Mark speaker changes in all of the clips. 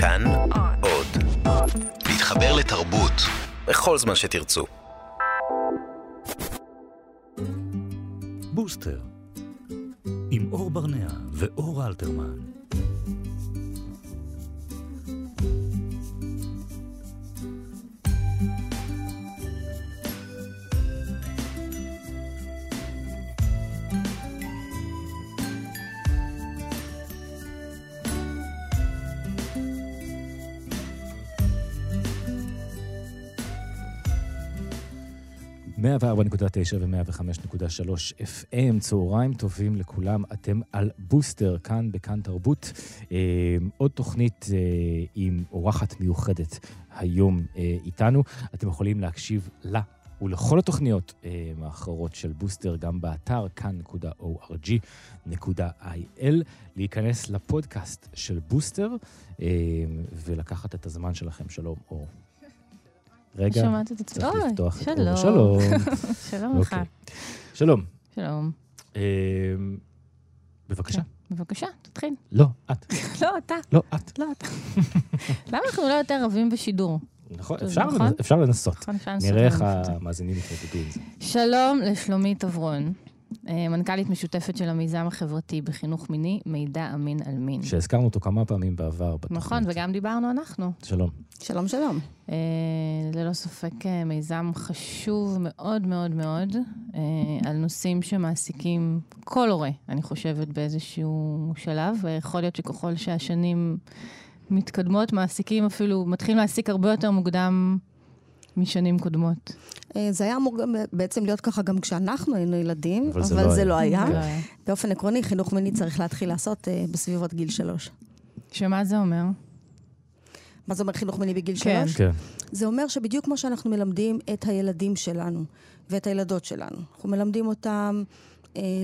Speaker 1: כאן עוד. להתחבר לתרבות בכל זמן שתרצו.
Speaker 2: בוסטר, עם אור ברנע ואור אלתרמן. מאה וארבע נקודה תשע ומאה וחמש נקודה שלוש FM, צהריים טובים לכולם, אתם על בוסטר, כאן בכאן תרבות. אה, עוד תוכנית אה, עם אורחת מיוחדת היום אה, איתנו. אתם יכולים להקשיב לה ולכל התוכניות אה, האחרות של בוסטר, גם באתר כאן.org.il, להיכנס לפודקאסט של בוסטר אה, ולקחת את הזמן שלכם. שלום, אור. רגע,
Speaker 3: את עצמי.
Speaker 2: צריך
Speaker 3: אוי,
Speaker 2: לפתוח את
Speaker 3: שלום.
Speaker 2: אור. שלום.
Speaker 3: שלום לך.
Speaker 2: אוקיי. שלום.
Speaker 3: שלום.
Speaker 2: אה, בבקשה.
Speaker 3: בבקשה, תתחיל.
Speaker 2: לא, את.
Speaker 3: לא, אתה.
Speaker 2: לא, את.
Speaker 3: לא, אתה. למה אנחנו לא יותר רבים בשידור?
Speaker 2: נכון, אפשר
Speaker 3: נכון?
Speaker 2: לנ- אפשר לנסות.
Speaker 3: נכון, אפשר לנסות
Speaker 2: נראה איך
Speaker 3: את.
Speaker 2: המאזינים יתמודדו עם זה.
Speaker 3: שלום לשלומית אברון, אה, מנכ"לית משותפת של המיזם החברתי בחינוך מיני, מידע אמין על מין.
Speaker 2: שהזכרנו אותו כמה פעמים בעבר בתוכנית.
Speaker 3: נכון, וגם דיברנו אנחנו.
Speaker 2: שלום.
Speaker 4: שלום, שלום.
Speaker 3: אה, ללא ספק אה, מיזם חשוב מאוד מאוד מאוד, אה, על נושאים שמעסיקים כל הורה, אני חושבת, באיזשהו שלב, ויכול להיות שככל שהשנים מתקדמות, מעסיקים אפילו, מתחילים להעסיק הרבה יותר מוקדם משנים קודמות.
Speaker 4: אה, זה היה אמור גם בעצם להיות ככה גם כשאנחנו היינו ילדים,
Speaker 2: אבל
Speaker 4: אבל,
Speaker 2: זה לא
Speaker 4: זה. לא היה.
Speaker 3: לא היה.
Speaker 4: באופן עקרוני, חינוך מיני צריך להתחיל לעשות אה, בסביבות גיל שלוש.
Speaker 3: שמה זה אומר?
Speaker 4: מה זה אומר חינוך מיני בגיל
Speaker 3: כן.
Speaker 4: שלוש?
Speaker 2: כן.
Speaker 4: זה אומר שבדיוק כמו שאנחנו מלמדים את הילדים שלנו ואת הילדות שלנו, אנחנו מלמדים אותם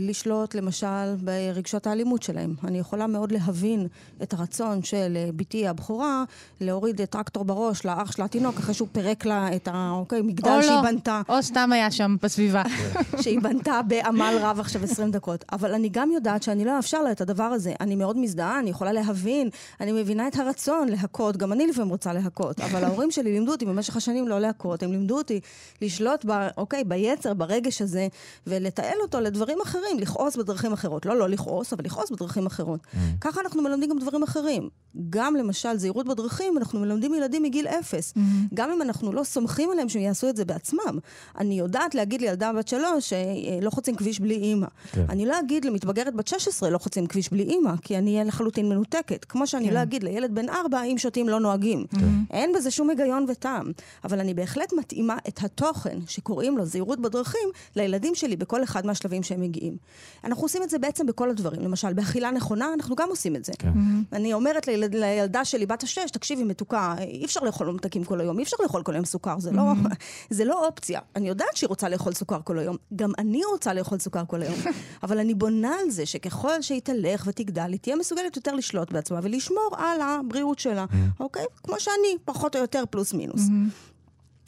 Speaker 4: לשלוט למשל ברגשות האלימות שלהם. אני יכולה מאוד להבין את הרצון של אה, בתי הבכורה להוריד אה, טרקטור בראש לאח שלה התינוק אחרי שהוא פירק לה את המגדל
Speaker 3: או
Speaker 4: שהיא
Speaker 3: לא.
Speaker 4: בנתה.
Speaker 3: או סתם היה שם בסביבה.
Speaker 4: שהיא בנתה בעמל רב עכשיו 20 דקות. אבל אני גם יודעת שאני לא אאפשר לה את הדבר הזה. אני מאוד מזדהה, אני יכולה להבין, אני מבינה את הרצון להכות, גם אני לפעמים רוצה להכות, אבל ההורים שלי לימדו אותי במשך השנים לא להכות, הם לימדו אותי לשלוט, ב, אוקיי, ביצר, ברגש הזה, ולתעל אותו לדברים אחרים, לכעוס בדרכים אחרות. לא לא לכעוס, אבל לכעוס בדרכים אחרות. ככה אנחנו מלמדים גם דברים אחרים. גם למשל זהירות בדרכים, אנחנו מלמדים ילדים מגיל אפס. גם אם אנחנו לא סומכים עליהם שהם יעשו את זה בעצמם. אני יודעת להגיד לילדה בת שלוש שלא חוצים כביש בלי אימא.
Speaker 2: כן.
Speaker 4: אני לא אגיד למתבגרת בת 16 לא חוצים כביש בלי אימא, כי אני אהיה לחלוטין מנותקת. כמו שאני
Speaker 3: כן.
Speaker 4: לא אגיד לילד בן ארבע, אם שותים לא נוהגים. אין בזה שום היגיון וטעם. אבל אני בהחלט מתאימה את התוכן שקוראים לו זהירות בדרכים לילדים שלי בכל אחד מהשלבים שהם מגיעים. אנחנו עושים את זה בעצם בכל הדברים. למשל, באכילה נכונה, אנחנו גם עושים את זה.
Speaker 2: כן.
Speaker 4: אני אומרת לילד, לילדה שלי, בת השש, תקשיבי, מתוקה, אי אפשר לאכול ממתקים כל היום, אי אפשר לאכול כל היום סוכר, זה, לא, זה לא אופציה. אני יודעת שהיא רוצה לאכול סוכר כל היום, גם אני רוצה לאכול סוכר כל היום, אבל אני בונה על זה שככל שהיא תלך ותגדל, היא תהיה מסוגלת יותר לשלוט בעצמה ולשמור על הבריאות שלה, אוקיי? כמו שאני, פחות או יותר פלוס מינוס.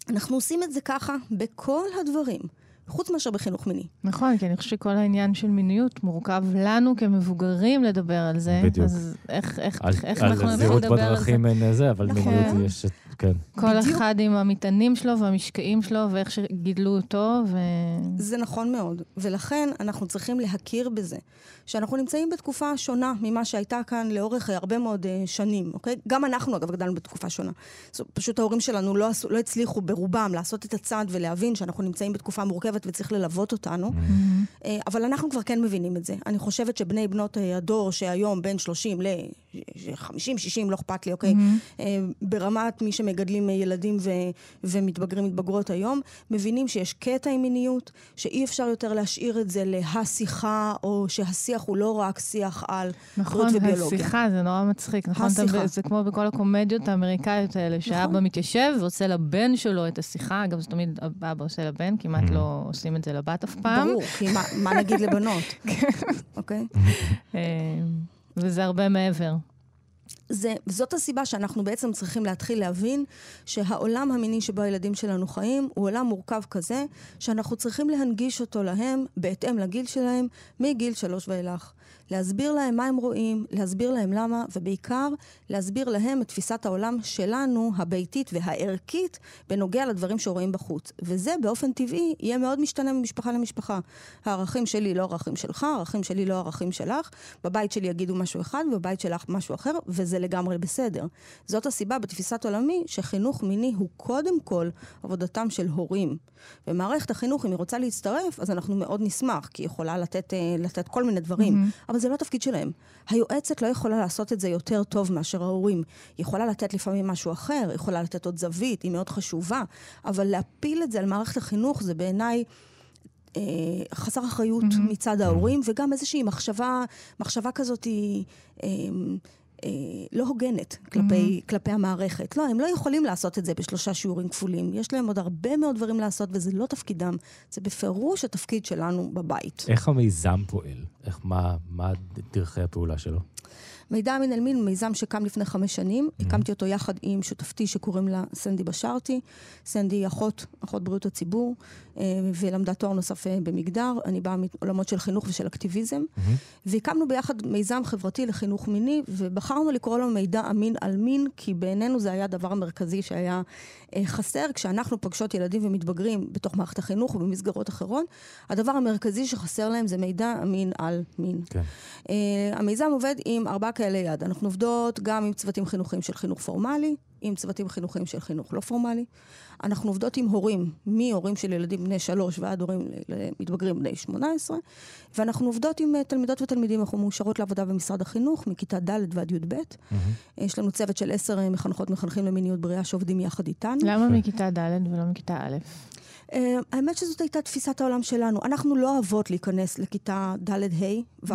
Speaker 4: אנחנו עושים את זה ככה בכל הדברים, חוץ מאשר בחינוך מיני.
Speaker 3: נכון, כי אני חושבת שכל העניין של מיניות מורכב לנו כמבוגרים לדבר על זה.
Speaker 2: בדיוק.
Speaker 3: אז איך, איך,
Speaker 2: על-
Speaker 3: איך אנחנו
Speaker 2: על זהירות
Speaker 3: לדבר על זה?
Speaker 2: בדרכים אין זה, אבל
Speaker 3: נכון.
Speaker 2: מיניות יש... כן.
Speaker 3: כל
Speaker 4: בדיוק.
Speaker 3: אחד עם המטענים שלו והמשקעים שלו ואיך שגידלו אותו, ו...
Speaker 4: זה נכון מאוד, ולכן אנחנו צריכים להכיר בזה, שאנחנו נמצאים בתקופה שונה ממה שהייתה כאן לאורך הרבה מאוד uh, שנים, אוקיי? גם אנחנו, אגב, גדלנו בתקופה שונה. פשוט ההורים שלנו לא, עשו, לא הצליחו ברובם לעשות את הצעד ולהבין שאנחנו נמצאים בתקופה מורכבת וצריך ללוות אותנו, uh, אבל אנחנו כבר כן מבינים את זה. אני חושבת שבני בנות uh, הדור שהיום בין 30 ל-50, 60, לא אכפת לי, אוקיי? uh, ברמת מי שמגדלים uh, ילדים ו- ומתבגרים, מתבגרות היום, מבינים שיש קטע עם מיניות, שאי אפשר יותר להשאיר את זה להשיחה, או שהשיח הוא לא רק שיח על
Speaker 3: נכון,
Speaker 4: בריאות וביולוגיה.
Speaker 3: השיחה, זה נורא מצחיק, נכון? אתה-
Speaker 4: השיחה.
Speaker 3: זה כמו בכל הקומדיות האמריקאיות האלה, שאבא מתיישב ועושה לבן שלו את השיחה, אגב, זה תמיד אבא עושה לבן, כמעט לא עושים את זה לבת אף פעם.
Speaker 4: ברור, כי מה, מה נגיד לבנות, אוקיי?
Speaker 3: וזה הרבה מעבר.
Speaker 4: זה, זאת הסיבה שאנחנו בעצם צריכים להתחיל להבין שהעולם המיני שבו הילדים שלנו חיים הוא עולם מורכב כזה שאנחנו צריכים להנגיש אותו להם בהתאם לגיל שלהם מגיל שלוש ואילך. להסביר להם מה הם רואים, להסביר להם למה, ובעיקר להסביר להם את תפיסת העולם שלנו, הביתית והערכית, בנוגע לדברים שרואים בחוץ. וזה באופן טבעי יהיה מאוד משתנה ממשפחה למשפחה. הערכים שלי לא ערכים שלך, הערכים שלי לא ערכים שלך, בבית שלי יגידו משהו אחד, בבית שלך משהו אחר, וזה לגמרי בסדר. זאת הסיבה בתפיסת עולמי שחינוך מיני הוא קודם כל עבודתם של הורים. ומערכת החינוך, אם היא רוצה להצטרף, אז אנחנו מאוד נשמח, כי היא יכולה לתת, אה, לתת כל מיני דברים, mm-hmm. אבל זה לא התפקיד שלהם. היועצת לא יכולה לעשות את זה יותר טוב מאשר ההורים. היא יכולה לתת לפעמים משהו אחר, היא יכולה לתת עוד זווית, היא מאוד חשובה, אבל להפיל את זה על מערכת החינוך זה בעיניי... אה, חסר אחריות mm-hmm. מצד ההורים, וגם איזושהי מחשבה, מחשבה כזאת היא... אה, לא הוגנת כלפי, mm-hmm. כלפי המערכת. לא, הם לא יכולים לעשות את זה בשלושה שיעורים כפולים. יש להם עוד הרבה מאוד דברים לעשות, וזה לא תפקידם. זה בפירוש התפקיד שלנו בבית.
Speaker 2: איך המיזם פועל? איך, מה, מה דרכי הפעולה שלו?
Speaker 4: מידע מן אל מין, מיזם שקם לפני חמש שנים. Mm-hmm. הקמתי אותו יחד עם שותפתי שקוראים לה סנדי בשארטי. סנדי היא אחות, אחות בריאות הציבור, אה, ולמדה תואר נוסף אה, במגדר. אני באה מעולמות של חינוך ושל אקטיביזם. Mm-hmm. והקמנו ביחד מיזם חברתי לחינוך מיני, ובחרנו לקרוא לו מידע אמין על מין, כי בעינינו זה היה הדבר המרכזי שהיה אה, חסר. כשאנחנו פוגשות ילדים ומתבגרים בתוך מערכת החינוך ובמסגרות אחרות, הדבר המרכזי שחסר להם זה מידע אמין על מין. כן. המיזם עובד עם ארבעה כאלה יד. אנחנו עובדות גם עם צוותים חינוכיים של חינוך פורמלי, עם צוותים חינוכיים של חינוך לא פורמלי. אנחנו עובדות עם הורים, מהורים של ילדים בני שלוש ועד הורים למתבגרים בני שמונה עשרה, ואנחנו עובדות עם אה, תלמידות ותלמידים, אנחנו מאושרות לעבודה במשרד החינוך, מכיתה ד' ועד י"ב. Mm-hmm. יש לנו צוות של עשר אה, מחנכות מחנכים למיניות בריאה שעובדים יחד איתנו.
Speaker 3: למה מכיתה ד' ולא מכיתה א'?
Speaker 4: Uh, האמת שזאת הייתה תפיסת העולם שלנו. אנחנו לא אוהבות להיכנס לכיתה ד', ה', ו'.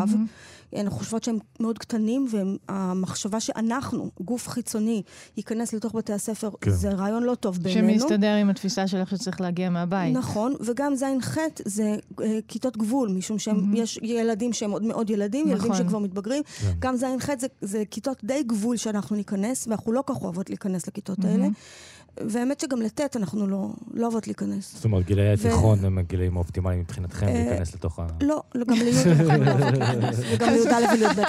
Speaker 4: אנחנו חושבות שהם מאוד קטנים, והמחשבה שאנחנו, גוף חיצוני, ייכנס לתוך בתי הספר, כן. זה רעיון לא טוב בעינינו.
Speaker 3: שמסתדר עם התפיסה שלך שצריך להגיע מהבית.
Speaker 4: נכון, וגם ז'-ח' זה uh, כיתות גבול, משום שיש. ילדים שהם עוד מאוד ילדים, נכון. ילדים שכבר מתבגרים. כן. גם ז'-ח' זה, זה כיתות די גבול שאנחנו ניכנס, ואנחנו לא כך אוהבות להיכנס לכיתות. האלה. והאמת שגם לט' אנחנו לא, לא אוהבות להיכנס.
Speaker 2: זאת אומרת, גילאי התיכון הם הגילאים האופטימליים מבחינתכם אה, להיכנס לתוך ה...
Speaker 4: לא, גם לי"א וגם לי"א ולי"ב.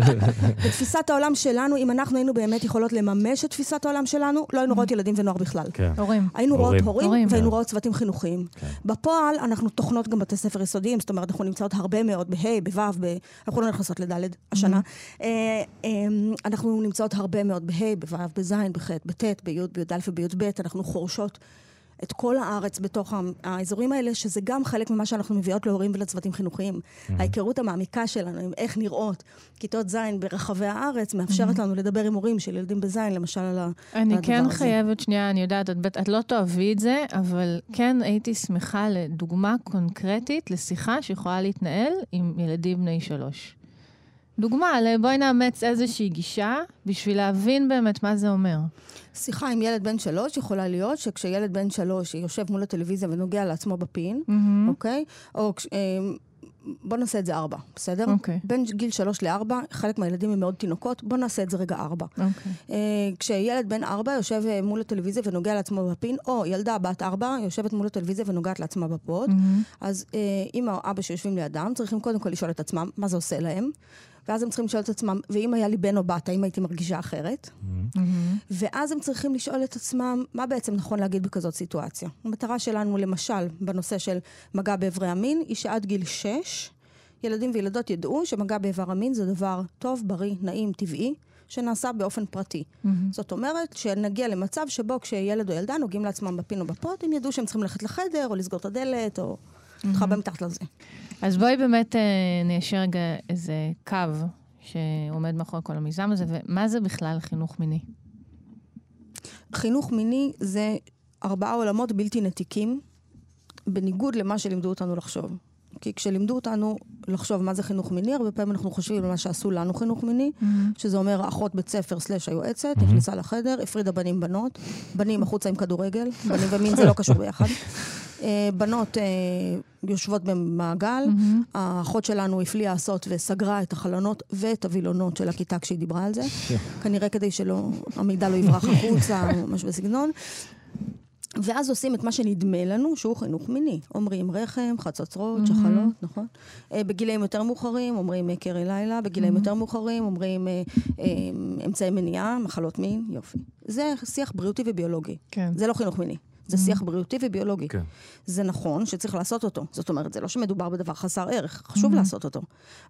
Speaker 4: בתפיסת העולם שלנו, אם אנחנו היינו באמת יכולות לממש את תפיסת העולם שלנו, לא היינו רואות ילדים ונוער בכלל.
Speaker 3: כן. הורים.
Speaker 4: היינו רואות הורים והיינו רואות צוותים חינוכיים. כן. בפועל, אנחנו תוכנות גם בתי ספר יסודיים, זאת אומרת, אנחנו נמצאות הרבה מאוד בה', בו', אנחנו לא נכנסות לד' השנה. אה, אה, אנחנו נמצאות הרבה מאוד בה', בו', בז', בח', בט', בי', בי"א ובי"ב, אנחנו חורשות את כל הארץ בתוך האזורים האלה, שזה גם חלק ממה שאנחנו מביאות להורים ולצוותים חינוכיים. Mm-hmm. ההיכרות המעמיקה שלנו עם איך נראות כיתות ז' ברחבי הארץ, מאפשרת mm-hmm. לנו לדבר עם הורים של ילדים בז', למשל על הדבר
Speaker 3: הזה. אני כן חייבת, שנייה, אני יודעת, את, את לא תאהבי את זה, אבל כן הייתי שמחה לדוגמה קונקרטית לשיחה שיכולה להתנהל עם ילדים בני שלוש. דוגמה, בואי נאמץ איזושהי גישה בשביל להבין באמת מה זה אומר.
Speaker 4: שיחה עם ילד בן שלוש יכולה להיות שכשילד בן שלוש יושב מול הטלוויזיה ונוגע לעצמו בפין, mm-hmm. אוקיי? או... אה, בוא נעשה את זה ארבע, בסדר?
Speaker 3: אוקיי. Okay.
Speaker 4: בין גיל שלוש לארבע, חלק מהילדים הם מאוד תינוקות, בוא נעשה את זה רגע ארבע.
Speaker 3: אוקיי. Okay. Uh,
Speaker 4: כשילד בן ארבע יושב אה, מול הטלוויזיה ונוגע לעצמו בפין, או ילדה בת ארבע יושבת מול הטלוויזיה ונוגעת לעצמה בפוד, mm-hmm. אז uh, אמא או אבא שיושבים לידם צריכים קודם כל לשאול את עצמם מה זה עושה להם. ואז הם צריכים לשאול את עצמם, ואם היה לי בן או בת, האם הייתי מרגישה אחרת? Mm-hmm. ואז הם צריכים לשאול את עצמם, מה בעצם נכון להגיד בכזאת סיטואציה? המטרה שלנו, למשל, בנושא של מגע באיברי המין, היא שעד גיל 6, ילדים וילדות ידעו שמגע באיבר המין זה דבר טוב, בריא, נעים, טבעי. שנעשה באופן פרטי. Mm-hmm. זאת אומרת, שנגיע למצב שבו כשילד או ילדה נוגעים לעצמם בפין או בפוט, הם ידעו שהם צריכים ללכת לחדר, או לסגור את הדלת, או mm-hmm. מתחת לזה.
Speaker 3: אז בואי באמת אה, ניישר רגע איזה קו שעומד מאחורי כל המיזם הזה, ומה זה בכלל חינוך מיני?
Speaker 4: חינוך מיני זה ארבעה עולמות בלתי נתיקים, בניגוד למה שלימדו אותנו לחשוב. כי כשלימדו אותנו לחשוב מה זה חינוך מיני, הרבה פעמים אנחנו חושבים על מה שעשו לנו חינוך מיני, mm-hmm. שזה אומר אחות בית ספר סלאש היועצת, mm-hmm. נכנסה לחדר, הפרידה בנים בנות, בנים החוצה עם כדורגל, בנים ומין זה לא קשור ביחד. אה, בנות אה, יושבות במעגל, mm-hmm. האחות שלנו הפליאה לעשות וסגרה את החלונות ואת הווילונות של הכיתה כשהיא דיברה על זה. כנראה כדי שלא, המידע לא יברח החוצה או משהו בסגנון. ואז עושים את מה שנדמה לנו שהוא חינוך מיני. אומרים רחם, חצוצרות, mm-hmm. שחלות, נכון? אה, בגילאים יותר מאוחרים אומרים קרי לילה, בגילאים mm-hmm. יותר מאוחרים אומרים אמצעי מניעה, מחלות מין, יופי. זה שיח בריאותי וביולוגי. כן. זה לא חינוך מיני. זה שיח בריאותי וביולוגי. כן. זה נכון שצריך לעשות אותו. זאת אומרת, זה לא שמדובר בדבר חסר ערך, חשוב mm-hmm. לעשות אותו.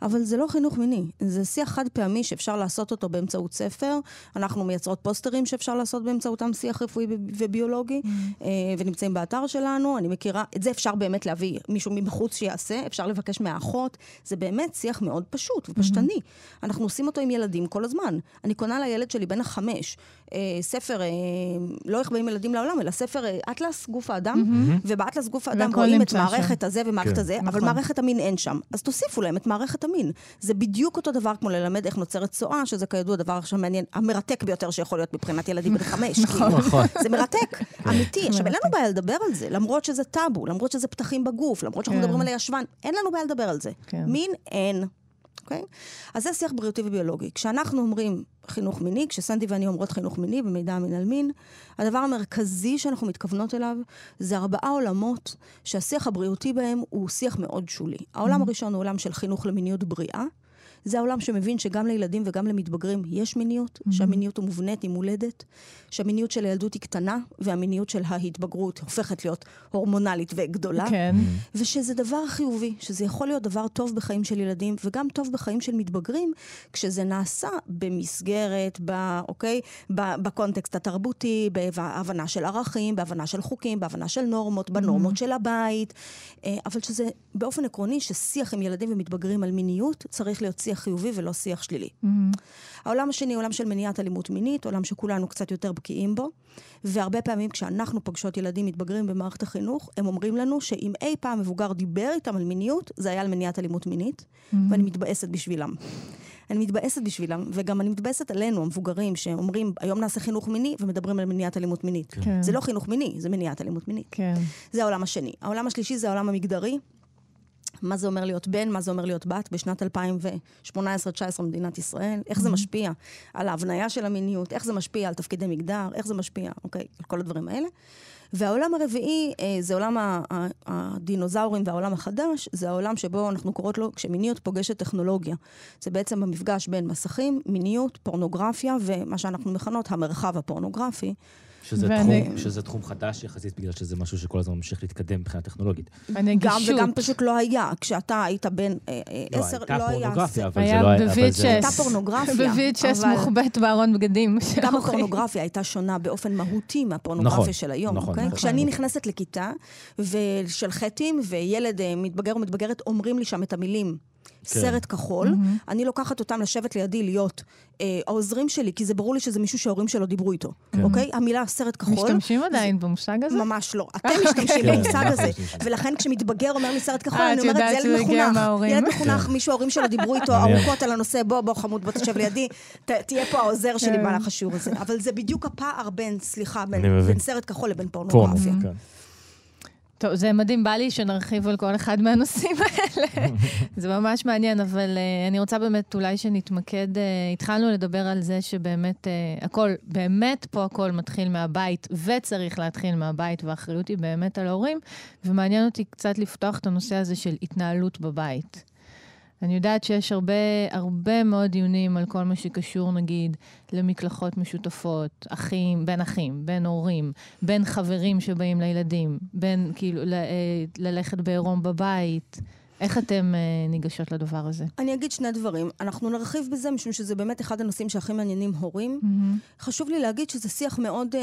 Speaker 4: אבל זה לא חינוך מיני, זה שיח חד פעמי שאפשר לעשות אותו באמצעות ספר. אנחנו מייצרות פוסטרים שאפשר לעשות באמצעותם שיח רפואי וביולוגי, mm-hmm. ונמצאים באתר שלנו. אני מכירה, את זה אפשר באמת להביא מישהו מבחוץ שיעשה, אפשר לבקש מהאחות. זה באמת שיח מאוד פשוט ופשטני. Mm-hmm. אנחנו עושים אותו עם ילדים כל הזמן. אני קונה לילד שלי בן החמש אה, ספר, אה, לא איך באים ילדים לעולם, אלא ספר אה, אטלס גוף האדם, mm-hmm. ובאטלס גוף האדם רואים את מערכת שם. הזה ומערכת כן. הזה, נכון. אבל מערכת המין אין שם. אז תוסיפו להם את מערכת המין. זה בדיוק אותו דבר כמו ללמד איך נוצרת צואה, שזה כידוע דבר עכשיו מעניין, המרתק ביותר שיכול להיות מבחינת ילדים בן חמש. נכון. כאילו. נכון. זה מרתק, אמיתי. עכשיו, אין לנו בעיה לדבר על זה, למרות שזה טאבו, למרות שזה פתחים בגוף, למרות שאנחנו כן. מדברים על הישבן, אין לנו בעיה לדבר על זה. כן. מין אין. אוקיי? Okay? אז זה שיח בריאותי וביולוגי. כשאנחנו אומרים חינוך מיני, כשסנדי ואני אומרות חינוך מיני במידע המין על מין, הדבר המרכזי שאנחנו מתכוונות אליו זה ארבעה עולמות שהשיח הבריאותי בהם הוא שיח מאוד שולי. העולם mm-hmm. הראשון הוא עולם של חינוך למיניות בריאה. זה העולם שמבין שגם לילדים וגם למתבגרים יש מיניות, mm-hmm. שהמיניות היא מובנית, היא מולדת, שהמיניות של הילדות היא קטנה, והמיניות של ההתבגרות הופכת להיות הורמונלית וגדולה. כן. ושזה דבר חיובי, שזה יכול להיות דבר טוב בחיים של ילדים, וגם טוב בחיים של מתבגרים, כשזה נעשה במסגרת, ב, אוקיי? בקונטקסט התרבותי, בהבנה של ערכים, בהבנה של חוקים, בהבנה של נורמות, בנורמות mm-hmm. של הבית, אה, אבל שזה באופן עקרוני, ששיח עם ילדים ומתבגרים על מיניות צריך להיות שיח חיובי ולא שיח שלילי. Mm-hmm. העולם השני, עולם של מניעת אלימות מינית, עולם שכולנו קצת יותר בקיאים בו, והרבה פעמים כשאנחנו פוגשות ילדים מתבגרים במערכת החינוך, הם אומרים לנו שאם אי פעם מבוגר דיבר איתם על מיניות, זה היה על מניעת אלימות מינית, mm-hmm. ואני מתבאסת בשבילם. אני מתבאסת בשבילם, וגם אני מתבאסת עלינו, המבוגרים, שאומרים, היום נעשה חינוך מיני, ומדברים על מניעת אלימות מינית. כן. זה לא חינוך מיני, זה מניעת אלימות מינית. כן. זה העולם השני. העולם השלישי זה העולם המגדרי, מה זה אומר להיות בן, מה זה אומר להיות בת בשנת 2018-2019 במדינת ישראל, איך זה mm-hmm. משפיע על ההבניה של המיניות, איך זה משפיע על תפקידי מגדר, איך זה משפיע, אוקיי, על כל הדברים האלה. והעולם הרביעי אה, זה עולם הדינוזאורים והעולם החדש, זה העולם שבו אנחנו קוראות לו כשמיניות פוגשת טכנולוגיה. זה בעצם המפגש בין מסכים, מיניות, פורנוגרפיה ומה שאנחנו מכנות המרחב הפורנוגרפי.
Speaker 2: שזה, ואני... תחום, שזה תחום חדש יחסית, בגלל שזה משהו שכל הזמן ממשיך להתקדם מבחינה טכנולוגית.
Speaker 4: גם וגם פשוט לא היה. כשאתה היית בן אה, אה, לא, עשר, לא, לא היה...
Speaker 2: פורנוגרפיה, אבל זה לא היה...
Speaker 4: הייתה פורנוגרפיה.
Speaker 3: בווידשס מוחבאת בארון בגדים.
Speaker 4: גם הפורנוגרפיה הייתה שונה באופן מהותי מהפורנוגרפיה נכון, של היום, נכון, אוקיי? נכון. כשאני נכנסת לכיתה של חטים, וילד אה, מתבגר או מתבגרת אומרים לי שם את המילים כן. סרט כחול, mm-hmm. אני לוקחת אותם לשבת לידי להיות אה, העוזרים שלי, כי זה ברור לי שזה מישהו שההורים שלו דיברו איתו, כן. אוקיי? המילה סרט כחול...
Speaker 3: משתמשים עדיין זה... במושג הזה?
Speaker 4: ממש לא. אתם משתמשים כן, במושג הזה. ולכן כשמתבגר אומר לי סרט כחול, אני אומרת, זה ילד מחונך. ילד מחונך, מישהו ההורים שלו דיברו איתו ארוכות על הנושא, בוא, בוא חמוד, בוא תשב לידי, תהיה פה העוזר שלי במהלך השיעור הזה. אבל זה בדיוק הפער בין, סליחה, בין סרט כחול לבין פורנוגרפיה.
Speaker 3: טוב, זה מדהים, בא לי שנרחיב על כל אחד מהנושאים האלה. זה ממש מעניין, אבל uh, אני רוצה באמת אולי שנתמקד, uh, התחלנו לדבר על זה שבאמת uh, הכל, באמת פה הכל מתחיל מהבית, וצריך להתחיל מהבית, והאחריות היא באמת על ההורים, ומעניין אותי קצת לפתוח את הנושא הזה של התנהלות בבית. אני יודעת שיש הרבה, הרבה מאוד דיונים על כל מה שקשור, נגיד, למקלחות משותפות, אחים, בין אחים, בין הורים, בין חברים שבאים לילדים, בין, כאילו, ל, אה, ללכת בעירום בבית. איך אתם uh, ניגשות לדבר הזה?
Speaker 4: אני אגיד שני דברים. אנחנו נרחיב בזה, משום שזה באמת אחד הנושאים שהכי מעניינים הורים. Mm-hmm. חשוב לי להגיד שזה שיח מאוד uh,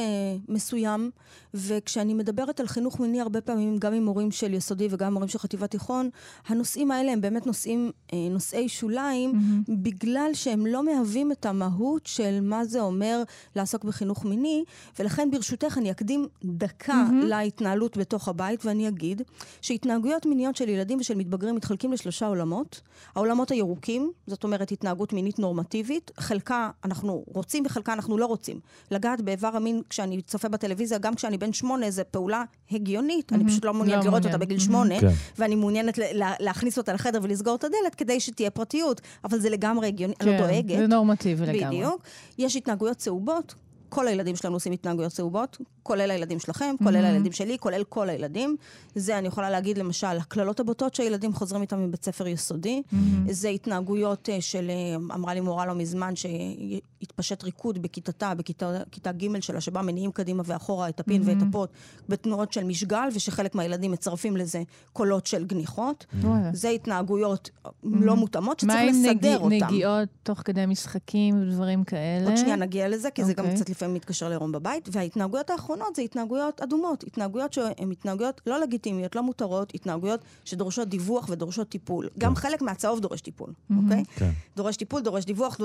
Speaker 4: מסוים, וכשאני מדברת על חינוך מיני הרבה פעמים, גם עם מורים של יסודי וגם מורים של חטיבת תיכון, הנושאים האלה הם באמת נושאים, uh, נושאי שוליים, mm-hmm. בגלל שהם לא מהווים את המהות של מה זה אומר לעסוק בחינוך מיני, ולכן ברשותך אני אקדים דקה mm-hmm. להתנהלות בתוך הבית, ואני אגיד שהתנהגויות מיניות של ילדים ושל מתבגרים מתחלקים לשלושה עולמות. העולמות הירוקים, זאת אומרת התנהגות מינית נורמטיבית, חלקה אנחנו רוצים וחלקה אנחנו לא רוצים. לגעת באיבר המין כשאני צופה בטלוויזיה, גם כשאני בן שמונה, זו פעולה הגיונית, mm-hmm. אני פשוט לא מעוניינת לא לראות אותה בגיל שמונה, mm-hmm. ואני מעוניינת לה, להכניס אותה לחדר ולסגור את הדלת כדי שתהיה פרטיות, אבל זה לגמרי הגיוני, כן, אני לא כן, דואגת.
Speaker 3: זה נורמטיבי לגמרי.
Speaker 4: בדיוק. יש התנהגויות צהובות, כל הילדים שלנו עושים התנהגויות צהובות, כולל הילדים שלכם, כולל mm-hmm. הילדים שלי, כולל כל הילדים. זה, אני יכולה להגיד, למשל, הקללות הבוטות שהילדים חוזרים איתם מבית ספר יסודי. Mm-hmm. זה התנהגויות אה, של, אה, אמרה לי מורה לא מזמן, שהתפשט ריקוד בכיתתה, בכיתה ג' שלה, שבה מניעים קדימה ואחורה את הפין mm-hmm. ואת הפוט בתנועות של משגל, ושחלק מהילדים מצרפים לזה קולות של גניחות. Mm-hmm. זה התנהגויות mm-hmm. לא מותאמות שצריך לסדר אותן.
Speaker 3: מה עם נגיעות תוך כדי משחקים ודברים כאלה?
Speaker 4: עוד שנייה נגיע לזה, כי okay. זה גם אוקיי. קצת לפעמים מתקשר לעירום בבית. וההתנהגויות האחרונות זה התנהגויות אדומות. התנהגויות שהן התנהגויות לא לגיטימיות, לא מותרות, התנהגויות שדורשות דיווח ודורשות טיפול. גם חלק מהצהוב דורש טיפול, אוקיי? כן. דורש טיפול, דורש דיווח,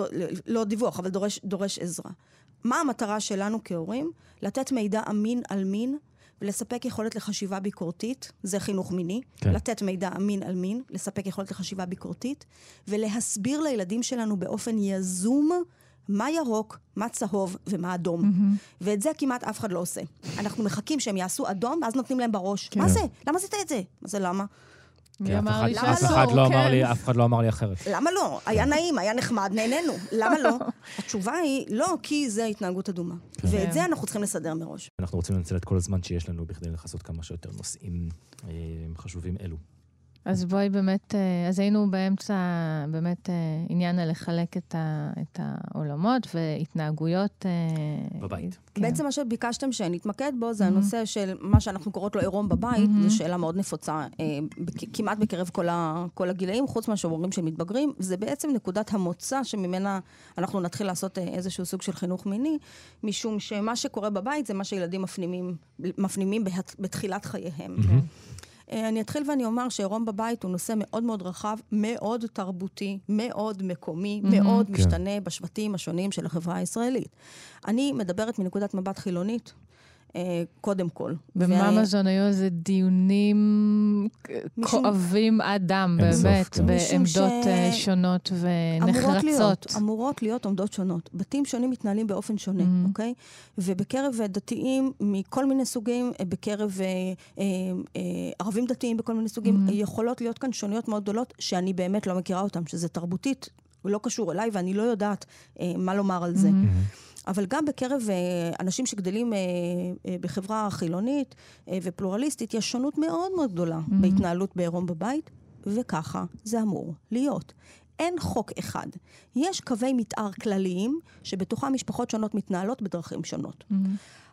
Speaker 4: לא דיווח, אבל דורש, דורש עזרה. מה המטרה שלנו כהורים? לתת מידע אמין על מין. ולספק יכולת לחשיבה ביקורתית, זה חינוך מיני, כן. לתת מידע אמין על מין, לספק יכולת לחשיבה ביקורתית, ולהסביר לילדים שלנו באופן יזום מה ירוק, מה צהוב ומה אדום. Mm-hmm. ואת זה כמעט אף אחד לא עושה. אנחנו מחכים שהם יעשו אדום, ואז נותנים להם בראש. כן. מה זה? למה עשית את זה? מה זה למה?
Speaker 3: לי
Speaker 2: שאסור? אף אחד לא אמר לי, אף אחד לא אמר לי אחרת.
Speaker 4: למה לא? היה נעים, היה נחמד, נהנינו. למה לא? התשובה היא, לא, כי זה התנהגות אדומה. כן. ואת זה אנחנו צריכים לסדר מראש.
Speaker 2: אנחנו רוצים לנצל את כל הזמן שיש לנו בכדי לכסות כמה שיותר נושאים אה, חשובים אלו.
Speaker 3: אז בואי באמת, אה, אז היינו באמצע באמת אה, עניין לחלק את, ה, את העולמות והתנהגויות.
Speaker 2: אה, בבית.
Speaker 4: כן. בעצם מה שביקשתם שנתמקד בו זה mm-hmm. הנושא של מה שאנחנו קוראות לו עירום בבית, mm-hmm. זו שאלה מאוד נפוצה, כמעט בקרב כל, ה, כל הגילאים, חוץ מהשוברים של מתבגרים, זה בעצם נקודת המוצא שממנה אנחנו נתחיל לעשות איזשהו סוג של חינוך מיני, משום שמה שקורה בבית זה מה שילדים מפנימים, מפנימים בתחילת חייהם. Mm-hmm. אה, אני אתחיל ואני אומר שעירום בבית הוא נושא מאוד מאוד רחב, מאוד תרבותי, מאוד מקומי, mm-hmm. מאוד כן. משתנה בשבטים השונים של החברה הישראלית. אני מדברת מנקודת מבט חילונית, קודם כל.
Speaker 3: בממזון היו איזה דיונים כואבים עד דם, באמת, כן. בעמדות אה, שונות ונחרצות.
Speaker 4: אמורות להיות עמדות שונות. בתים שונים מתנהלים באופן שונה, mm-hmm. אוקיי? ובקרב דתיים מכל מיני סוגים, אה, בקרב ערבים דתיים בכל מיני סוגים, mm-hmm. יכולות להיות כאן שוניות מאוד גדולות, שאני באמת לא מכירה אותן, שזה תרבותית, לא קשור אליי, ואני לא יודעת מה לומר על זה. Mm-hmm. אבל גם בקרב אה, אנשים שגדלים אה, אה, בחברה חילונית ופלורליסטית, יש שונות מאוד מאוד גדולה mm-hmm. בהתנהלות בעירום בבית, וככה זה אמור להיות. אין חוק אחד. יש קווי מתאר כלליים, שבתוכם משפחות שונות מתנהלות בדרכים שונות. Mm-hmm.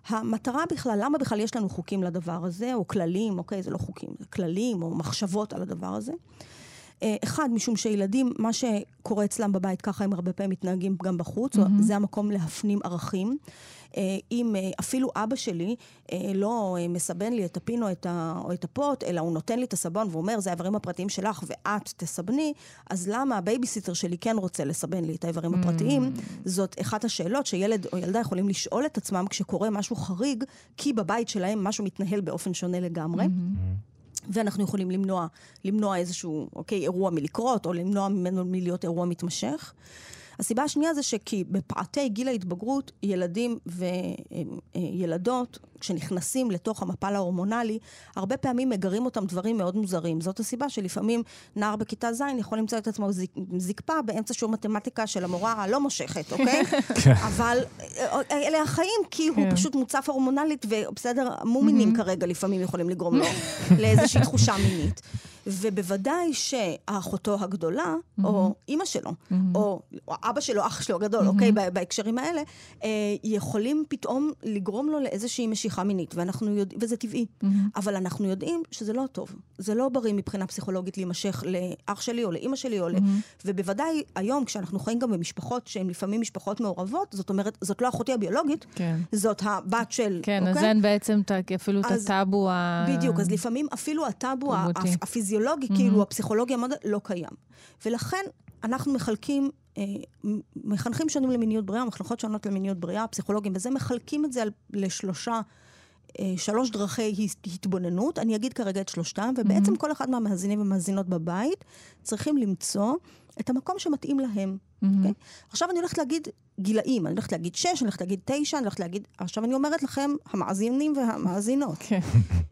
Speaker 4: המטרה בכלל, למה בכלל יש לנו חוקים לדבר הזה, או כללים, אוקיי, זה לא חוקים, זה כללים או מחשבות על הדבר הזה? אה, אחד, משום שילדים, מה שקורה אצלם בבית, ככה הם הרבה פעמים מתנהגים גם בחוץ, mm-hmm. זה המקום להפנים ערכים. אה, אם אה, אפילו אבא שלי לא מסבן לי את הפין או את, ה, או את הפוט, אלא הוא נותן לי את הסבון ואומר, זה האיברים הפרטיים שלך ואת תסבני, אז למה הבייביסיטר שלי כן רוצה לסבן לי את האיברים mm-hmm. הפרטיים? זאת אחת השאלות שילד או ילדה יכולים לשאול את עצמם כשקורה משהו חריג, כי בבית שלהם משהו מתנהל באופן שונה לגמרי. Mm-hmm. ואנחנו יכולים למנוע, למנוע איזשהו, אוקיי, אירוע מלקרות, או למנוע ממנו מלהיות אירוע מתמשך. הסיבה השנייה זה שכי בפעתי גיל ההתבגרות, ילדים וילדות, כשנכנסים לתוך המפל ההורמונלי, הרבה פעמים מגרים אותם דברים מאוד מוזרים. זאת הסיבה שלפעמים נער בכיתה ז' יכול למצוא את עצמו זיק, זקפה באמצע שיעור מתמטיקה של המורה הלא מושכת, אוקיי? כן. אבל אלה החיים, כי הוא כן. פשוט מוצף הורמונלית, ובסדר, מומינים כרגע לפעמים יכולים לגרום לו לאיזושהי תחושה מינית. ובוודאי שאחותו הגדולה, mm-hmm. או אימא שלו, mm-hmm. או, או אבא שלו, אח שלו הגדול, mm-hmm. אוקיי, בהקשרים האלה, אה, יכולים פתאום לגרום לו לאיזושהי משיכה מינית, ואנחנו יודעים, וזה טבעי. Mm-hmm. אבל אנחנו יודעים שזה לא טוב. זה לא בריא מבחינה פסיכולוגית להימשך לאח שלי או לאימא שלי, או mm-hmm. ל... ובוודאי היום, כשאנחנו חיים גם במשפחות שהן לפעמים משפחות מעורבות, זאת אומרת, זאת לא אחותי הביולוגית, כן. זאת הבת של...
Speaker 3: כן, אוקיי? אז אין בעצם אפילו את הטאבו ה...
Speaker 4: בדיוק, אז לפעמים אפילו הטאבו הפיזיולוגי, הפיזיולוגי, mm-hmm. כאילו הפסיכולוגי המודל, לא קיים. ולכן אנחנו מחלקים, אה, מחנכים שונים למיניות בריאה, מחנכות שונות למיניות בריאה, פסיכולוגים וזה, מחלקים את זה על, לשלושה... אה, שלוש דרכי התבוננות, אני אגיד כרגע את שלושתם, ובעצם mm-hmm. כל אחד מהמאזינים ומאזינות בבית צריכים למצוא את המקום שמתאים להם. Mm-hmm. Okay? אוקיי? עכשיו אני הולכת להגיד גילאים, אני הולכת להגיד שש, אני הולכת להגיד תשע, אני הולכת להגיד... עכשיו אני אומרת לכם, המאזינים והמאזינות. Okay. כן.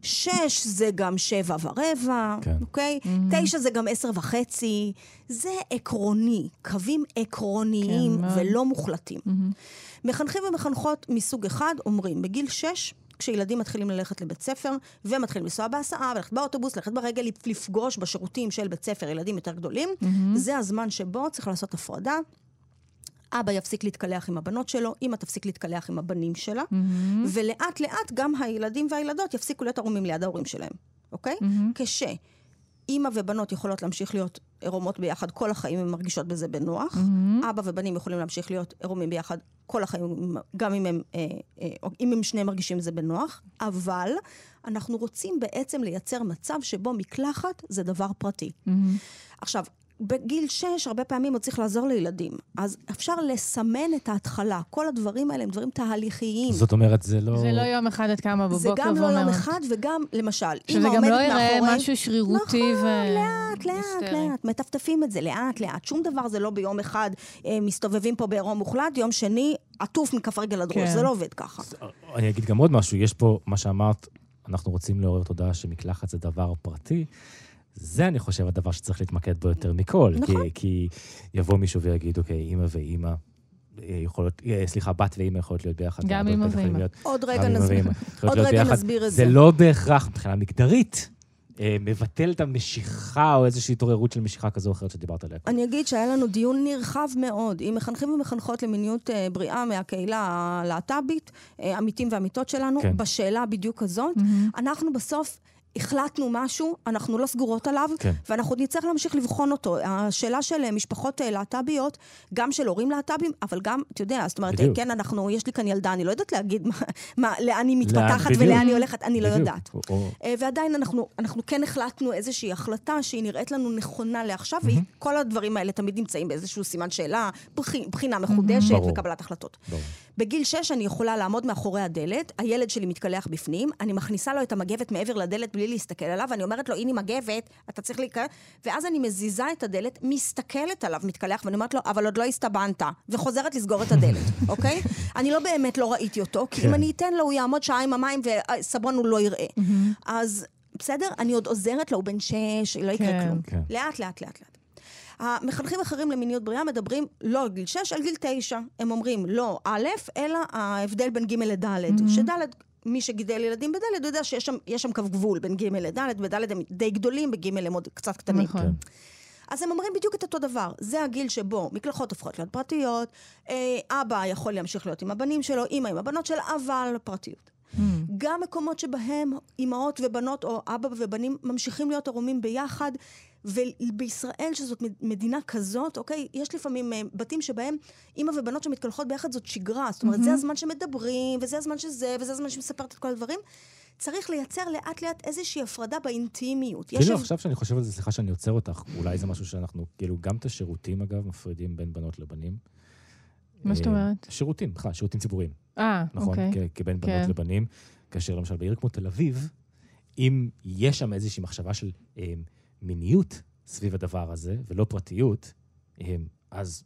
Speaker 4: שש זה גם שבע ורבע, כן. אוקיי? Mm-hmm. תשע זה גם עשר וחצי. זה עקרוני, קווים עקרוניים כן, ולא מוחלטים. Mm-hmm. מחנכים ומחנכות מסוג אחד אומרים, בגיל שש כשילדים מתחילים ללכת לבית ספר, ומתחילים לנסוע בהסעה, וללכת באוטובוס, ללכת ברגל, לפגוש בשירותים של בית ספר ילדים יותר גדולים, mm-hmm. זה הזמן שבו צריך לעשות הפרדה. אבא יפסיק להתקלח עם הבנות שלו, אמא תפסיק להתקלח עם הבנים שלה, mm-hmm. ולאט לאט גם הילדים והילדות יפסיקו להיות ערומים ליד ההורים שלהם, אוקיי? Mm-hmm. כש... אימא ובנות יכולות להמשיך להיות עירומות ביחד כל החיים, הן מרגישות בזה בנוח. Mm-hmm. אבא ובנים יכולים להמשיך להיות עירומים ביחד כל החיים, גם אם הם, אה, אה, אם הם שניהם מרגישים בזה בנוח. אבל אנחנו רוצים בעצם לייצר מצב שבו מקלחת זה דבר פרטי. Mm-hmm. עכשיו, בגיל 6, הרבה פעמים עוד צריך לעזור לילדים. אז אפשר לסמן את ההתחלה. כל הדברים האלה הם דברים תהליכיים.
Speaker 2: זאת אומרת, זה לא...
Speaker 3: זה לא יום אחד עד כמה בבוקר
Speaker 4: ואומרת. זה גם לא יום אחד, וגם, למשל,
Speaker 3: אמא עומדת מאחורי... שזה גם לא ייראה משהו שרירותי
Speaker 4: נכון, ו... לאט, לאט, לאט. מטפטפים את זה לאט, לאט. שום דבר זה לא ביום אחד אה, מסתובבים פה בעירום מוחלט, יום שני עטוף מכף רגל עד ראש. כן. זה לא עובד ככה.
Speaker 2: אני אגיד גם עוד משהו. יש פה, מה שאמרת, אנחנו רוצים לעורר תודעה שמקלחת זה דבר פרטי. זה, אני חושב, הדבר שצריך להתמקד בו יותר מכל. נכון. כי, כי יבוא מישהו ויגיד, אוקיי, אימא ואימא, אה, יכולות, אה, סליחה, בת ואימא יכולות להיות ביחד.
Speaker 3: גם אימא ואימא.
Speaker 4: עוד רגע נסביר, עוד רגע נסביר את
Speaker 2: זה. זה לא בהכרח מבחינה מגדרית. אה, מבטל את המשיכה או איזושהי התעוררות של משיכה כזו או אחרת שדיברת עליה.
Speaker 4: אני אגיד שהיה לנו דיון נרחב מאוד עם מחנכים ומחנכות למיניות בריאה מהקהילה הלהט"בית, עמיתים ועמיתות שלנו, כן. בשאלה בדיוק הזאת. Mm-hmm. אנחנו בסוף... החלטנו משהו, אנחנו לא סגורות עליו, כן. ואנחנו נצטרך להמשיך לבחון אותו. השאלה של אה, משפחות אה, להט"ביות, גם של הורים להט"בים, אבל גם, אתה יודע, זאת אומרת, בדיוק. כן, אנחנו, יש לי כאן ילדה, אני לא יודעת להגיד מה, מה לאן היא מתפתחת לאן, ולאן היא הולכת, אני לא בדיוק. לא יודעת. או, או... אה, ועדיין אנחנו, אנחנו כן החלטנו איזושהי החלטה שהיא נראית לנו נכונה לעכשיו, mm-hmm. וכל הדברים האלה תמיד נמצאים באיזשהו סימן שאלה, בחינה מחודשת mm-hmm. וקבלת החלטות. ברור. בגיל 6 אני יכולה לעמוד מאחורי הדלת, הילד שלי מתקלח בפנים, אני מכניסה לו את המגבת מעבר לדלת בלי להסתכל עליו, אני אומרת לו, הנה מגבת, אתה צריך להיכנס, ואז אני מזיזה את הדלת, מסתכלת עליו, מתקלח, ואני אומרת לו, אבל עוד לא הסתבנת, וחוזרת לסגור את הדלת, אוקיי? אני לא באמת לא ראיתי אותו, כי אם כן. אני אתן לו, הוא יעמוד שעה עם המים וסבון הוא לא יראה. אז בסדר, אני עוד עוזרת לו, הוא בן שש, לא יקרה כן. כלום. כן. לאט, לאט, לאט, לאט. המחנכים אחרים למיניות בריאה מדברים לא על גיל 6, על גיל 9. הם אומרים לא א', אלא ההבדל בין ג' לד', mm-hmm. שד' מי שגידל ילדים בד' יודע שיש שם, שם קו גבול בין ג' לד', בד' הם די גדולים, בג' הם עוד קצת קטנים. נכון. כן. אז הם אומרים בדיוק את אותו דבר. זה הגיל שבו מקלחות הופכות להיות פרטיות, אה, אבא יכול להמשיך להיות עם הבנים שלו, אמא עם הבנות שלה, אבל פרטיות. Mm. גם מקומות שבהם אימהות ובנות או אבא ובנים ממשיכים להיות ערומים ביחד, ובישראל, שזאת מדינה כזאת, אוקיי, יש לפעמים אה, בתים שבהם אימא ובנות שמתקלחות ביחד זאת שגרה. זאת אומרת, mm-hmm. זה הזמן שמדברים, וזה הזמן שזה, וזה הזמן שמספרת את כל הדברים. צריך לייצר לאט לאט איזושהי הפרדה באינטימיות.
Speaker 2: כאילו, עכשיו שאני חושב על זה, סליחה שאני עוצר אותך, אולי זה משהו שאנחנו, כאילו, גם את השירותים, אגב, מפרידים בין בנות לבנים.
Speaker 3: מה זאת אומרת?
Speaker 2: אה, שירותים, בכלל, שירותים ציבוריים.
Speaker 3: אה,
Speaker 2: נכון, אוקיי. נכון, כבין בנות כן. לבנים. כאשר למשל בעיר כמו תל אביב, אם יש שם איזושהי מחשבה של אה, מיניות סביב הדבר הזה, ולא פרטיות, אה, אז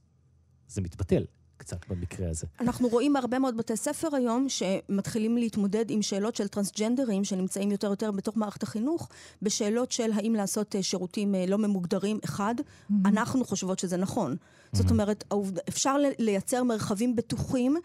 Speaker 2: זה מתבטל. קצת במקרה הזה.
Speaker 4: אנחנו רואים בהרבה מאוד בתי ספר היום שמתחילים להתמודד עם שאלות של טרנסג'נדרים שנמצאים יותר ויותר בתוך מערכת החינוך, בשאלות של האם לעשות אה, שירותים אה, לא ממוגדרים, אחד, mm-hmm. אנחנו חושבות שזה נכון. Mm-hmm. זאת אומרת, אפשר לייצר מרחבים בטוחים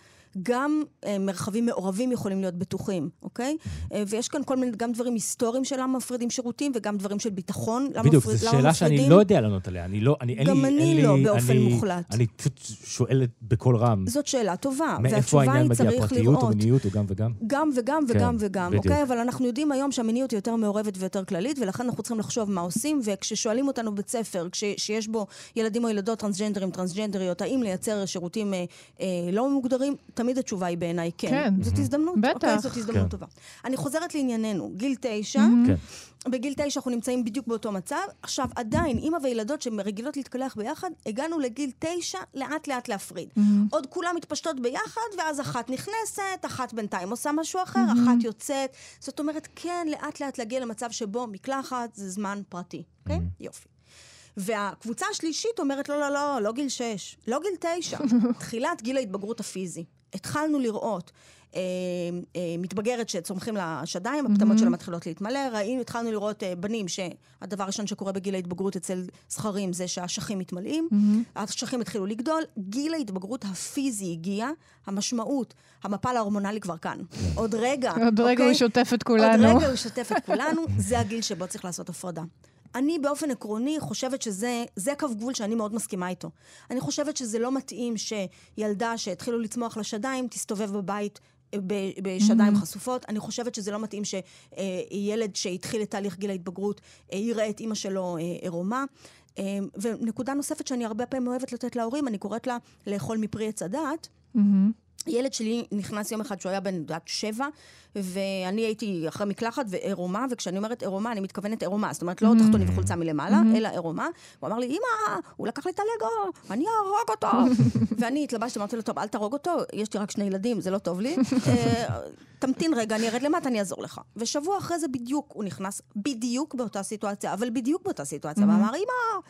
Speaker 4: גם אה, מרחבים מעורבים יכולים להיות בטוחים, אוקיי? אה, ויש כאן כל מיני, גם דברים היסטוריים של למה מפרידים שירותים, וגם דברים של ביטחון.
Speaker 2: בדיוק, זו שאלה שאני לא יודע לענות עליה. אני לא, אני, אין
Speaker 4: גם
Speaker 2: לי,
Speaker 4: אני
Speaker 2: אין
Speaker 4: לא,
Speaker 2: לי,
Speaker 4: באופן
Speaker 2: אני,
Speaker 4: מוחלט.
Speaker 2: אני פשוט שואלת בקול רם.
Speaker 4: זאת שאלה טובה.
Speaker 2: מאיפה העניין מגיע, פרטיות או מיניות או גם וגם?
Speaker 4: גם וגם כן, וגם וגם, בדיוק. אוקיי? אבל אנחנו יודעים היום שהמיניות היא יותר מעורבת ויותר כללית, ולכן אנחנו צריכים לחשוב מה עושים, וכששואלים אותנו בית ספר, כשיש בו ילדים או ילדות טרנסג'נדרים, טרנסג'נדריות, האם לייצר שירותים אה, אה, לא ממוגדרים, תמיד התשובה היא בעיניי כן. כן. זאת הזדמנות.
Speaker 3: בטח. אוקיי,
Speaker 4: זאת הזדמנות כן. טובה. אני חוזרת לענייננו. גיל תשע, כן. בגיל תשע אנחנו נמצאים בדיוק באותו מצב. עכשיו, עדיין, אימא וילדות שרגילות להתקלח ביחד, הגענו לגיל תשע לאט לאט להפריד. עוד כולם מתפשטות ביחד, ואז אחת נכנסת, אחת בינתיים עושה משהו אחר. אחת יוצאת. זאת אומרת, כן, לאט לאט להגיע למצב שבו מקלחת זה זמן פרטי. אוקיי? Okay? יופי. והקבוצה השלישית אומרת, לא, לא, לא, לא גיל שש, לא גיל תשע, תחילת גיל ההתבגרות הפיזי. התחלנו לראות אה, אה, מתבגרת שצומחים לה שדיים, הפטמות שלה מתחילות להתמלא, ראינו, התחלנו לראות אה, בנים שהדבר הראשון שקורה בגיל ההתבגרות אצל זכרים זה שהאשכים מתמלאים, האשכים התחילו לגדול, גיל ההתבגרות הפיזי הגיע, המשמעות, המפל ההורמונלי כבר כאן. עוד רגע,
Speaker 3: עוד רגע הוא שוטף את כולנו.
Speaker 4: עוד רגע הוא שוטף את כולנו, זה הגיל שבו צריך לעשות הפרדה. אני באופן עקרוני חושבת שזה, זה קו גבול שאני מאוד מסכימה איתו. אני חושבת שזה לא מתאים שילדה שהתחילו לצמוח לה שדיים תסתובב בבית בשדיים mm-hmm. חשופות. אני חושבת שזה לא מתאים שילד שהתחיל את תהליך גיל ההתבגרות אה, יראה את אימא שלו אה, עירומה. אה, ונקודה נוספת שאני הרבה פעמים אוהבת לתת להורים, אני קוראת לה לאכול מפרי עץ הדעת. Mm-hmm. ילד שלי נכנס יום אחד שהוא היה בן, יודעת, שבע, ואני הייתי אחרי מקלחת ועירומה, וכשאני אומרת עירומה, אני מתכוונת עירומה, זאת אומרת, לא mm-hmm. תחתונים וחולצה מלמעלה, mm-hmm. אלא עירומה. הוא אמר לי, אמא, הוא לקח לי את הלגו, אני אהרוג אותו. ואני התלבשתי, אמרתי לו, טוב, אל תהרוג אותו, יש לי רק שני ילדים, זה לא טוב לי. אה, תמתין רגע, אני ארד למטה, אני אעזור לך. ושבוע אחרי זה בדיוק, הוא נכנס בדיוק באותה סיטואציה, אבל בדיוק באותה סיטואציה, ואמר, אמא,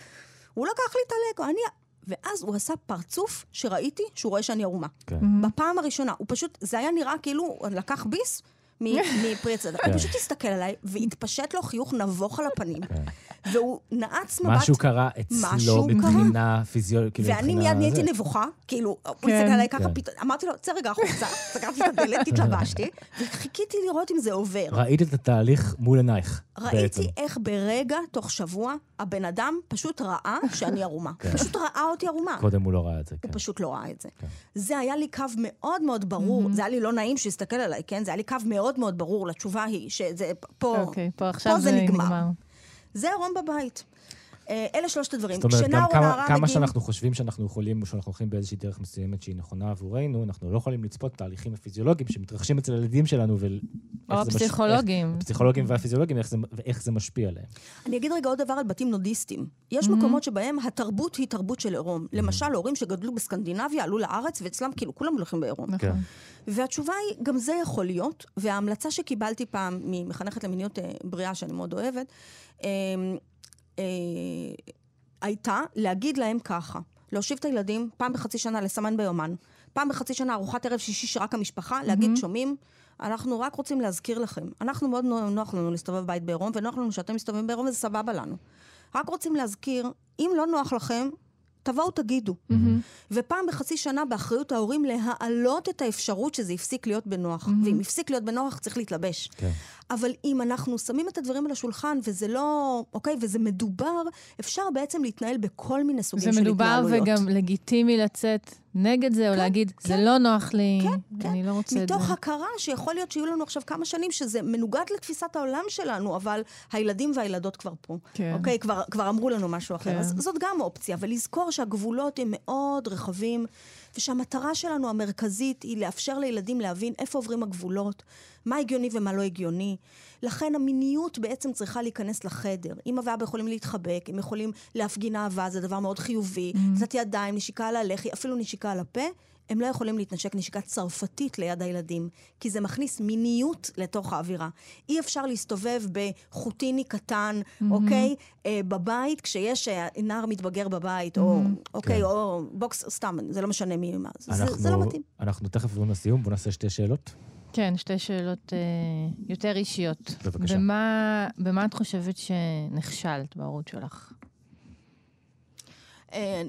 Speaker 4: הוא לקח לי את הלגו, אני... ואז הוא עשה פרצוף שראיתי שהוא רואה שאני ערומה. כן. בפעם הראשונה, הוא פשוט, זה היה נראה כאילו הוא לקח ביס מפרי הצדק. הוא כן. פשוט הסתכל עליי, והתפשט לו חיוך נבוך על הפנים. כן. והוא נעץ מבט...
Speaker 2: משהו קרה אצלו מבחינה פיזיולוגית. כאילו,
Speaker 4: ואני מיד נהייתי נבוכה, כאילו, הוא הסתכל עליי ככה פתאום, אמרתי לו, צא רגע החוצה, סגרתי את הדלת, התלבשתי, וחיכיתי לראות אם זה עובר.
Speaker 2: ראית את התהליך מול עינייך,
Speaker 4: ראיתי איך ברגע, תוך שבוע, הבן אדם פשוט ראה שאני ערומה. כן. פשוט ראה אותי ערומה.
Speaker 2: קודם הוא לא ראה את זה,
Speaker 4: כן. הוא פשוט לא ראה את זה. זה היה לי קו מאוד מאוד ברור, זה היה לי לא נעים שיסתכל עליי, כן? זה היה לי קו מאוד מאוד ברור לתשובה היא, שזה פה,
Speaker 3: אוקיי, פה זה נגמר.
Speaker 4: זה עירום בבית. אה, אלה שלושת הדברים.
Speaker 2: זאת אומרת, גם כמה, כמה מגיעים... שאנחנו חושבים שאנחנו יכולים, או שאנחנו הולכים באיזושהי דרך מסוימת שהיא נכונה עבורנו, אנחנו לא יכולים לצפות תהליכים הפיזיולוגיים שמתרחשים אצל הילדים שלנו,
Speaker 3: ו... או הפסיכולוגים.
Speaker 2: מש... הפסיכולוגים והפיזיולוגים, ואיך זה, ואיך זה משפיע עליהם.
Speaker 4: אני אגיד רגע עוד דבר על בתים נודיסטים. יש mm-hmm. מקומות שבהם התרבות היא תרבות של עירום. Mm-hmm. למשל, הורים שגדלו בסקנדינביה עלו לארץ, ואצלם כאילו כולם הולכים בעירום. נכון. והתשובה היא, גם זה יכול להיות, וההמלצה שקיבלתי פעם ממחנכת למיניות אה, בריאה, שאני מאוד אוהבת, אמ, אה, הייתה להגיד להם ככה, להושיב את הילדים פעם בחצי שנה לסמן ביומן, פעם בחצי שנה ארוחת ערב שישי שרק המשפחה, להגיד, mm-hmm. שומעים, אנחנו רק רוצים להזכיר לכם, אנחנו מאוד נוח לנו להסתובב בבית בעירום, ונוח לנו שאתם מסתובבים בעירום וזה סבבה לנו. רק רוצים להזכיר, אם לא נוח לכם, תבואו תגידו. Mm-hmm. ופעם בחצי שנה באחריות ההורים להעלות את האפשרות שזה הפסיק להיות בנוח. Mm-hmm. ואם הפסיק להיות בנוח, צריך להתלבש. כן. אבל אם אנחנו שמים את הדברים על השולחן, וזה לא, אוקיי, וזה מדובר, אפשר בעצם להתנהל בכל מיני סוגים של התנהלויות.
Speaker 3: זה מדובר וגם לגיטימי לצאת נגד זה, כן, או להגיד, כן. זה לא נוח לי, כן, אני כן. לא רוצה את
Speaker 4: זה. מתוך הכרה שיכול להיות שיהיו לנו עכשיו כמה שנים שזה מנוגד לתפיסת העולם שלנו, אבל הילדים והילדות כבר פה. כן. אוקיי? כבר, כבר אמרו לנו משהו אחר. כן. אז זאת גם אופציה, ולזכור שהגבולות הם מאוד רחבים. ושהמטרה שלנו המרכזית היא לאפשר לילדים להבין איפה עוברים הגבולות, מה הגיוני ומה לא הגיוני. לכן המיניות בעצם צריכה להיכנס לחדר. אמא ואבא יכולים להתחבק, הם יכולים להפגין אהבה, זה דבר מאוד חיובי. קצת mm-hmm. ידיים, נשיקה על הלחי, אפילו נשיקה על הפה. הם לא יכולים להתנשק נשיקה צרפתית ליד הילדים, כי זה מכניס מיניות לתוך האווירה. אי אפשר להסתובב בחוטיני קטן, mm-hmm. אוקיי? אה, בבית, כשיש אה, נער מתבגר בבית, mm-hmm. או, אוקיי, כן. או בוקס, סתם, זה לא משנה מי, מה, אנחנו, זה, זה לא מתאים.
Speaker 2: אנחנו תכף עוברים לסיום, בואו נעשה שתי שאלות.
Speaker 3: כן, שתי שאלות אה, יותר אישיות.
Speaker 2: בבקשה.
Speaker 3: במה, במה את חושבת שנכשלת בהורות שלך?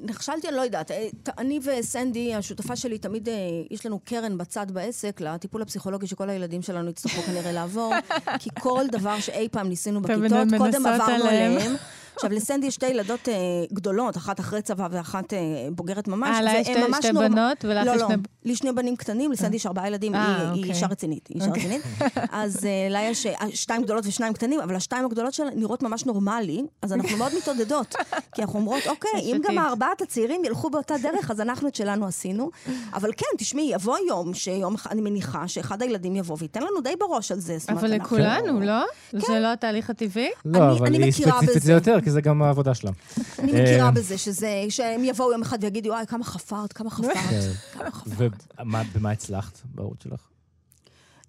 Speaker 4: נכשלתי, אני לא יודעת. אה, אני וסנדי, השותפה שלי, תמיד אה, יש לנו קרן בצד בעסק לטיפול הפסיכולוגי שכל הילדים שלנו יצטרכו כנראה לעבור, כי כל דבר שאי פעם ניסינו בכיתות, קודם עברנו עליהם. עכשיו, לסנדי יש שתי ילדות אה, גדולות, אחת אחרי צבא ואחת אה, בוגרת ממש.
Speaker 3: אה, לה יש שתי, נור... בנות ולך
Speaker 4: לא,
Speaker 3: יש
Speaker 4: לא, שני... לי שני בנים קטנים, לסנדי יש ארבעה ילדים, היא, אוקיי. היא אישה רצינית. היא אישה אוקיי. רצינית. אז אה, לה יש אה, שתיים גדולות ושניים קטנים, אבל השתיים הגדולות שלה נראות ממש נורמלי, אז אנחנו מאוד מתעודדות. כי אנחנו אומרות, אוקיי, אם גם הארבעת הצעירים ילכו באותה דרך, אז אנחנו את שלנו עשינו. אבל כן, תשמעי, יבוא יום, שיום אחד, אני מניחה שאחד הילדים יבוא וייתן לנו די בראש על זה.
Speaker 3: אבל לכולנו, לא?
Speaker 4: כן.
Speaker 3: זה לא התהליך הטבעי?
Speaker 2: לא, אבל היא ספציפית זה יותר, כי זה גם העבודה שלהם.
Speaker 4: אני מכירה אה, בזה, שזה, שהם יבואו יום אחד ויגידו, וואי, כמה חפרת, כמה חפרת, כן. כמה חפרת.
Speaker 2: ובמה הצלחת בהורות שלך?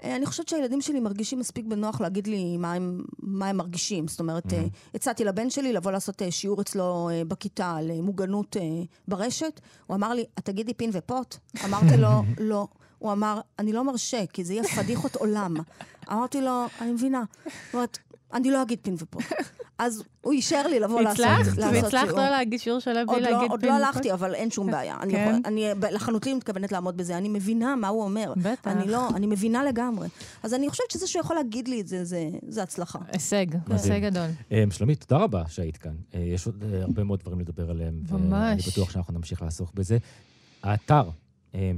Speaker 4: אה, אני חושבת שהילדים שלי מרגישים מספיק בנוח להגיד לי מה הם, מה הם מרגישים. זאת אומרת, mm-hmm. הצעתי לבן שלי לבוא לעשות שיעור אצלו בכיתה על מוגנות ברשת. הוא אמר לי, את תגידי פין ופוט? אמרתי לו, לא. הוא אמר, אני לא מרשה, כי זה יהיה פדיחות עולם. אמרתי לו, אני מבינה. זאת אומרת, אני לא אגיד פין ופו. אז הוא אישר לי לבוא לעשות
Speaker 3: שיעור. והצלחת לא להגיד שיעור שלם בלי
Speaker 4: לא-
Speaker 3: להגיד פין ופו?
Speaker 4: עוד לא הלכתי, אבל אין שום בעיה. כן. אני לחלוטין מתכוונת לעמוד בזה. אני מבינה מה הוא אומר.
Speaker 3: בטח.
Speaker 4: אני לא, אני מבינה לגמרי. אז אני חושבת שזה שיכול להגיד לי את זה, זה הצלחה.
Speaker 3: הישג, הישג גדול.
Speaker 2: אה, שלומית, תודה רבה שהיית כאן. אה, יש עוד אה, הרבה מאוד דברים לדבר עליהם. ממש. ואני בטוח שאנחנו נמשיך לעסוק בזה. האתר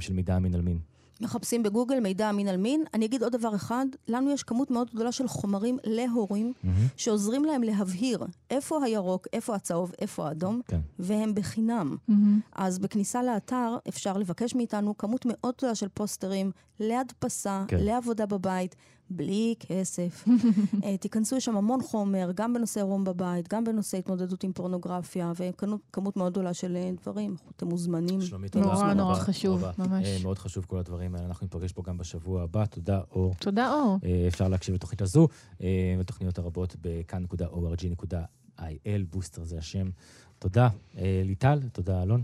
Speaker 2: של מידע אמין על מין.
Speaker 4: מחפשים בגוגל מידע אמין על מין. אני אגיד עוד דבר אחד, לנו יש כמות מאוד גדולה של חומרים להורים, mm-hmm. שעוזרים להם להבהיר איפה הירוק, איפה הצהוב, איפה האדום, כן. והם בחינם. Mm-hmm. אז בכניסה לאתר אפשר לבקש מאיתנו כמות מאוד גדולה של פוסטרים להדפסה, כן. לעבודה בבית. בלי כסף. אה, תיכנסו, יש שם המון חומר, גם בנושא עירום בבית, גם בנושא התמודדות עם פורנוגרפיה, וכמות מאוד גדולה של אה, דברים. אתם מוזמנים.
Speaker 2: שלומית, תודה רבה.
Speaker 3: נורא נורא חשוב, ממש.
Speaker 2: אה, מאוד חשוב כל הדברים האלה. אנחנו ניפגש פה גם בשבוע הבא. תודה, אור.
Speaker 3: תודה, אור.
Speaker 2: אפשר להקשיב לתוכנית הזו, ותוכניות הרבות בכאן.org.il, בוסטר זה השם. תודה, ליטל, תודה, אלון.